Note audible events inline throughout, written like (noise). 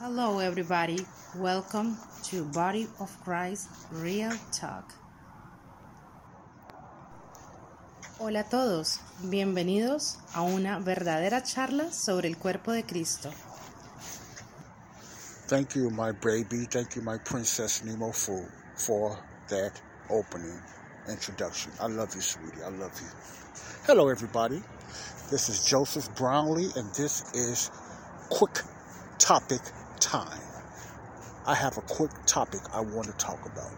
Hello, everybody. Welcome to Body of Christ Real Talk. Hola a todos, bienvenidos a una verdadera charla sobre el cuerpo de Cristo. Thank you, my baby. Thank you, my princess Nemo Fu, for that opening introduction. I love you, sweetie. I love you. Hello, everybody. This is Joseph Brownlee, and this is Quick Topic Time. I have a quick topic I want to talk about.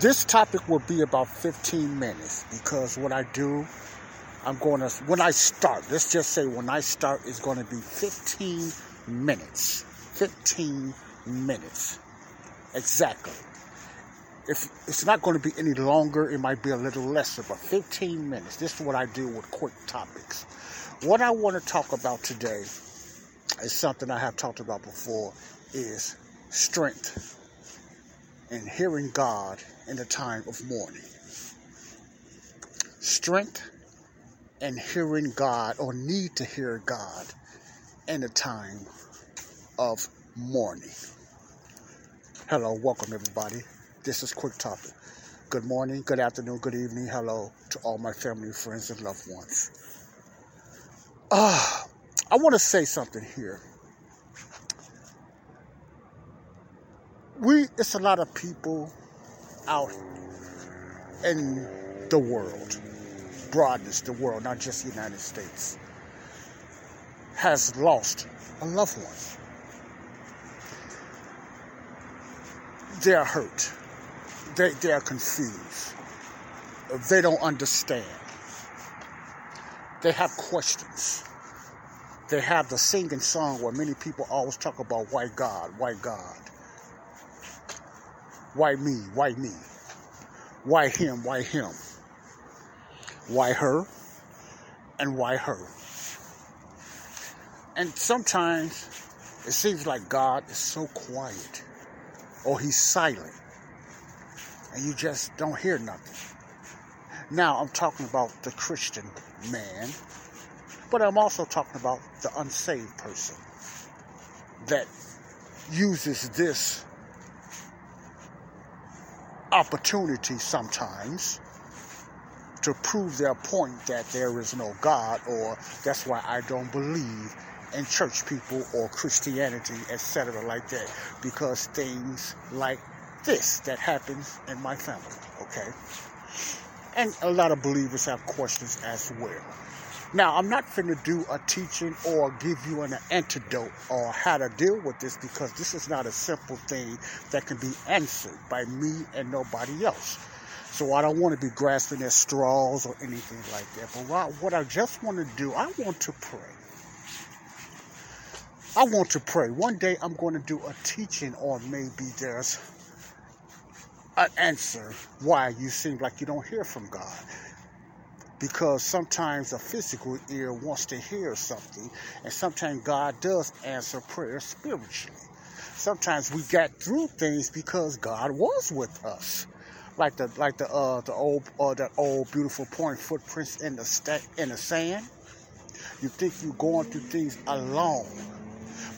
This topic will be about 15 minutes because what I do, I'm going to, when I start, let's just say when I start, it's going to be 15 minutes. 15 minutes. Exactly. If it's not going to be any longer, it might be a little less, but 15 minutes. This is what I do with quick topics. What I want to talk about today is something I have talked about before is strength and hearing God in the time of mourning. Strength and hearing God or need to hear God in the time of mourning. Hello, welcome everybody. This is Quick Topic. Good morning, good afternoon, good evening. Hello to all my family, friends, and loved ones. Ah, uh, I want to say something here. We, it's a lot of people out in the world, broadness, the world, not just the United States, has lost a loved one. They're hurt. They, they are confused. They don't understand. They have questions. They have the singing song where many people always talk about why God, why God. Why me? Why me? Why him? Why him? Why her? And why her? And sometimes it seems like God is so quiet or he's silent and you just don't hear nothing. Now I'm talking about the Christian man, but I'm also talking about the unsaved person that uses this opportunity sometimes to prove their point that there is no God, or that's why I don't believe in church people or Christianity, etc., like that, because things like this that happens in my family, okay? And a lot of believers have questions as well. Now, I'm not going to do a teaching or give you an antidote or how to deal with this because this is not a simple thing that can be answered by me and nobody else. So I don't want to be grasping at straws or anything like that. But what I just want to do, I want to pray. I want to pray. One day I'm going to do a teaching on maybe there's an answer why you seem like you don't hear from God because sometimes a physical ear wants to hear something, and sometimes God does answer prayer spiritually. Sometimes we got through things because God was with us, like the like the uh the old uh that old beautiful point footprints in the sta- in the sand. You think you're going through things alone,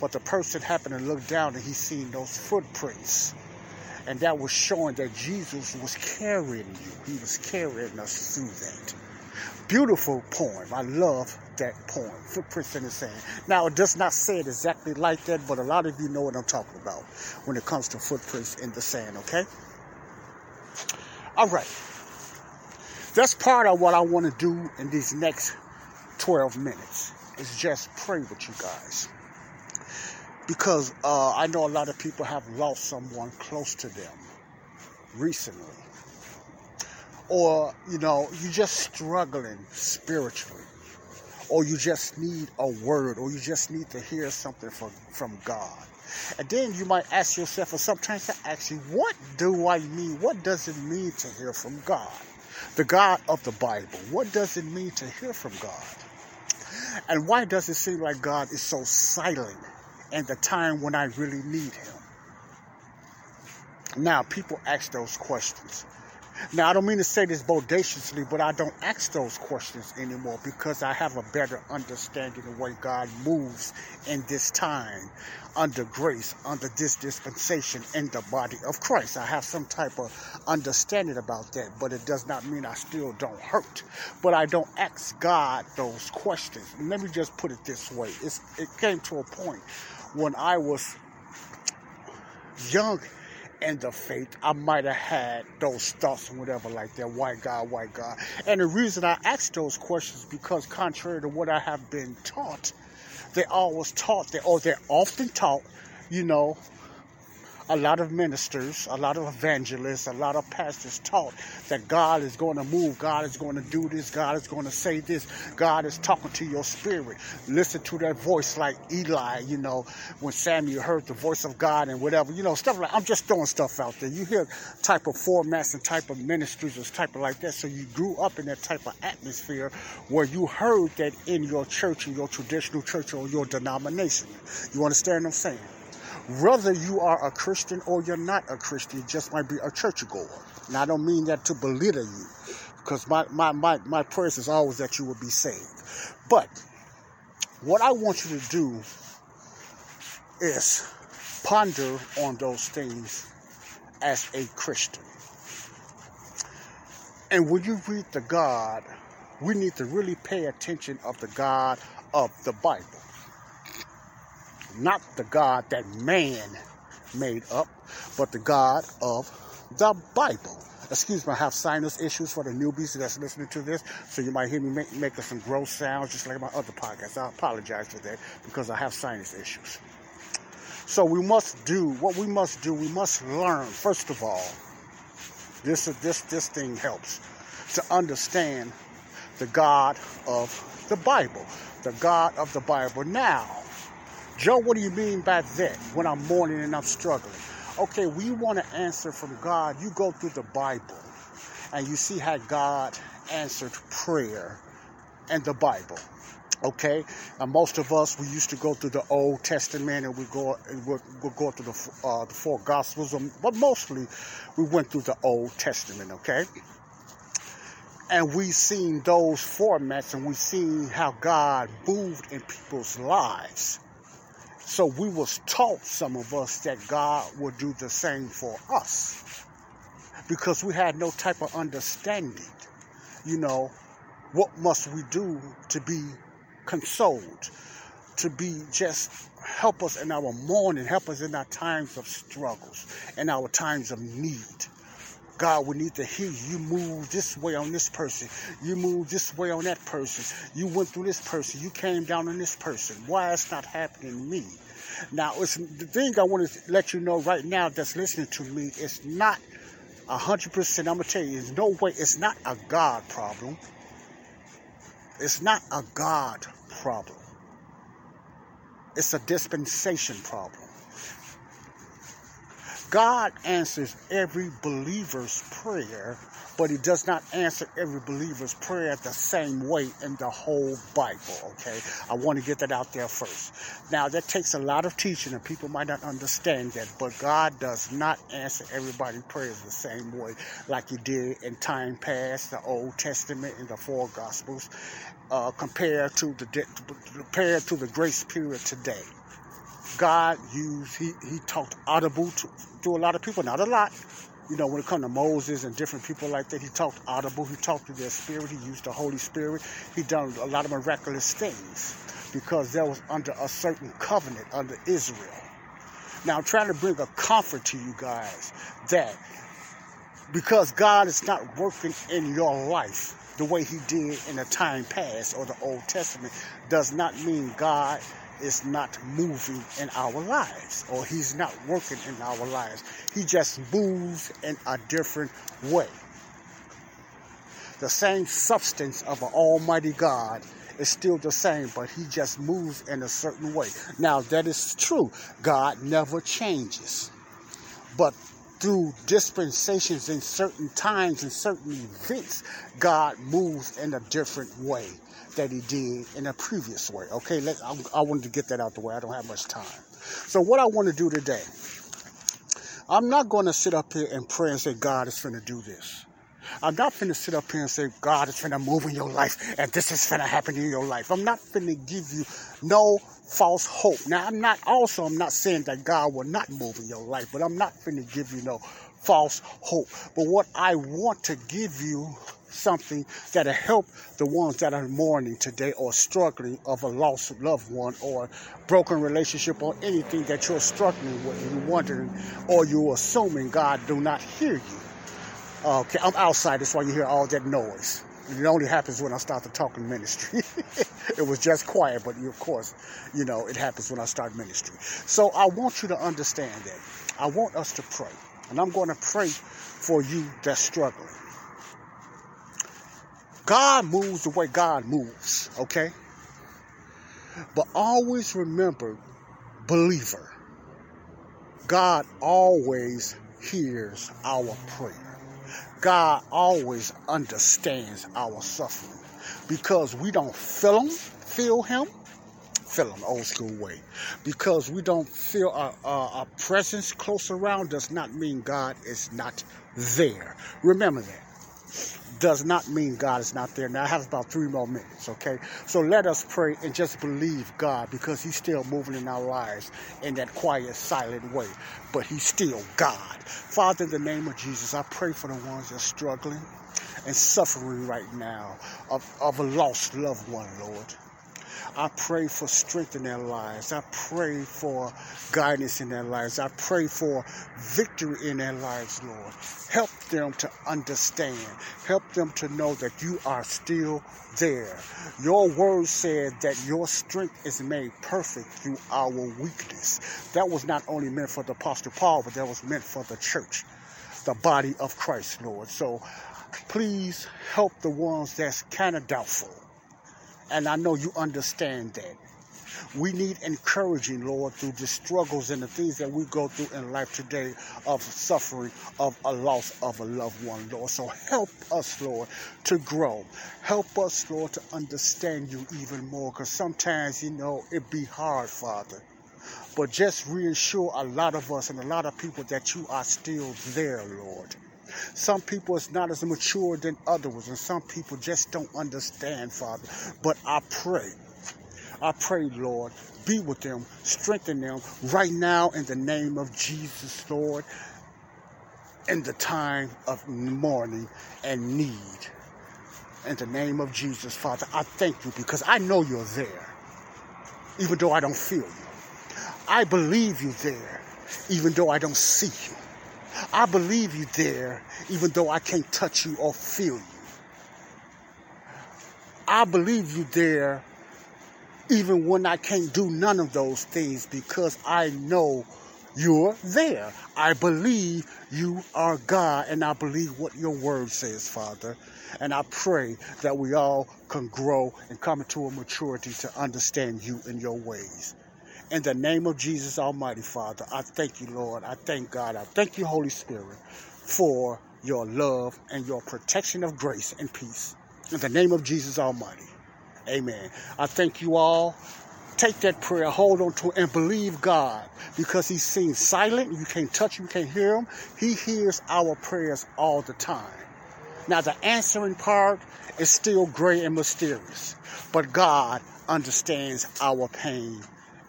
but the person happened to look down and he seen those footprints. And that was showing that Jesus was carrying you. He was carrying us through that. Beautiful poem. I love that poem, Footprints in the Sand. Now, it does not say it exactly like that, but a lot of you know what I'm talking about when it comes to footprints in the sand, okay? All right. That's part of what I want to do in these next 12 minutes, is just pray with you guys. Because uh, I know a lot of people have lost someone close to them recently or you know you're just struggling spiritually or you just need a word, or you just need to hear something from, from God. And then you might ask yourself, or sometimes I ask you, what do I mean? What does it mean to hear from God? The God of the Bible. What does it mean to hear from God? And why does it seem like God is so silent in the time when I really need Him? Now, people ask those questions. Now, I don't mean to say this bodaciously, but I don't ask those questions anymore because I have a better understanding of way God moves in this time, under grace, under this dispensation in the body of Christ. I have some type of understanding about that, but it does not mean I still don't hurt. But I don't ask God those questions. Let me just put it this way it's, it came to a point when I was young in the faith, I might have had those thoughts and whatever like that. White God, white God. And the reason I ask those questions because contrary to what I have been taught, they always taught that, or they're often taught, you know, a lot of ministers, a lot of evangelists, a lot of pastors taught that God is going to move, God is going to do this, God is going to say this, God is talking to your spirit. Listen to that voice like Eli, you know, when Samuel heard the voice of God and whatever, you know, stuff like I'm just throwing stuff out there. You hear type of formats and type of ministries and type of like that. So you grew up in that type of atmosphere where you heard that in your church, in your traditional church or your denomination. You understand what I'm saying? Whether you are a Christian or you're not a Christian, you just might be a churchgoer. And I don't mean that to belittle you, because my, my, my, my prayer is always that you will be saved. But what I want you to do is ponder on those things as a Christian. And when you read the God, we need to really pay attention of the God of the Bible not the God that man made up, but the God of the Bible. Excuse me, I have sinus issues for the newbies that's listening to this, so you might hear me make, making some gross sounds just like my other podcasts. I apologize for that because I have sinus issues. So we must do what we must do. We must learn first of all. This this this thing helps to understand the God of the Bible, the God of the Bible. Now, Joe, what do you mean by that when I'm mourning and I'm struggling? Okay, we want to answer from God. You go through the Bible and you see how God answered prayer in the Bible. Okay, and most of us we used to go through the Old Testament and we go we we go through the, uh, the four Gospels, um, but mostly we went through the Old Testament. Okay, and we seen those formats and we seen how God moved in people's lives. So we was taught, some of us, that God would do the same for us because we had no type of understanding. You know, what must we do to be consoled, to be just help us in our mourning, help us in our times of struggles, in our times of need. God, we need to hear you. Move this way on this person. You move this way on that person. You went through this person. You came down on this person. Why it's not happening to me? Now, it's, the thing I want to let you know right now that's listening to me is not 100%. I'm going to tell you, there's no way, it's not a God problem. It's not a God problem. It's a dispensation problem. God answers every believer's prayer, but He does not answer every believer's prayer the same way in the whole Bible, okay? I want to get that out there first. Now, that takes a lot of teaching, and people might not understand that, but God does not answer everybody's prayers the same way like He did in time past, the Old Testament, and the four Gospels, uh, compared to the compared to the grace period today. God used, he, he talked audible to, to a lot of people, not a lot. You know, when it comes to Moses and different people like that, he talked audible. He talked to their spirit. He used the Holy Spirit. He done a lot of miraculous things because that was under a certain covenant under Israel. Now, I'm trying to bring a comfort to you guys that because God is not working in your life the way he did in the time past or the Old Testament does not mean God is not moving in our lives or he's not working in our lives. He just moves in a different way. The same substance of an almighty God is still the same, but he just moves in a certain way. Now, that is true. God never changes. But through dispensations in certain times and certain events, God moves in a different way that he did in a previous way. Okay, let I, I wanted to get that out the way. I don't have much time. So what I want to do today, I'm not going to sit up here and pray and say God is going to do this. I'm not finna sit up here and say God is finna move in your life and this is finna happen in your life. I'm not finna give you no false hope. Now I'm not also I'm not saying that God will not move in your life, but I'm not finna give you no false hope. But what I want to give you something that'll help the ones that are mourning today or struggling of a lost loved one or broken relationship or anything that you're struggling with and you're wondering or you're assuming God do not hear you. Okay, I'm outside, that's why you hear all that noise. It only happens when I start to talk in ministry. (laughs) it was just quiet, but of course, you know, it happens when I start ministry. So I want you to understand that. I want us to pray. And I'm going to pray for you that's struggling. God moves the way God moves, okay? But always remember, believer, God always hears our prayer. God always understands our suffering because we don't feel him, feel him, feel him old school way. Because we don't feel our, a, a presence close around does not mean God is not there. Remember that does not mean God is not there. Now I have about three more minutes, okay? So let us pray and just believe God because He's still moving in our lives in that quiet, silent way. But He's still God. Father, in the name of Jesus, I pray for the ones that are struggling and suffering right now of, of a lost loved one, Lord. I pray for strength in their lives. I pray for guidance in their lives. I pray for victory in their lives, Lord. Help them to understand. Help them to know that you are still there. Your word said that your strength is made perfect through our weakness. That was not only meant for the Apostle Paul, but that was meant for the church, the body of Christ, Lord. So please help the ones that's kind of doubtful and I know you understand that. We need encouraging, Lord, through the struggles and the things that we go through in life today of suffering, of a loss of a loved one, Lord. So help us, Lord, to grow. Help us, Lord, to understand you even more. Because sometimes, you know, it be hard, Father. But just reassure a lot of us and a lot of people that you are still there, Lord. Some people is not as mature than others, and some people just don't understand, Father. But I pray, I pray, Lord, be with them, strengthen them right now in the name of Jesus, Lord, in the time of mourning and need. In the name of Jesus, Father, I thank you because I know you're there, even though I don't feel you. I believe you there, even though I don't see you. I believe you there, even though I can't touch you or feel you. I believe you there, even when I can't do none of those things, because I know you're there. I believe you are God, and I believe what your word says, Father. And I pray that we all can grow and come into a maturity to understand you and your ways. In the name of Jesus Almighty, Father, I thank you, Lord. I thank God. I thank you, Holy Spirit, for your love and your protection of grace and peace. In the name of Jesus Almighty. Amen. I thank you all. Take that prayer, hold on to it, and believe God because He seems silent. You can't touch Him, you can't hear Him. He hears our prayers all the time. Now, the answering part is still gray and mysterious, but God understands our pain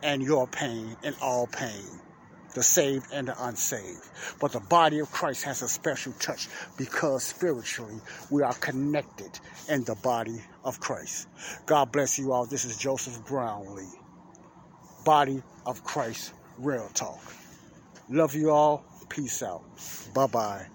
and your pain and all pain, the saved and the unsaved. But the body of Christ has a special touch because spiritually we are connected in the body of Christ. God bless you all. This is Joseph Brownlee, Body of Christ Real Talk. Love you all. Peace out. Bye bye.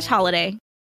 slash holiday.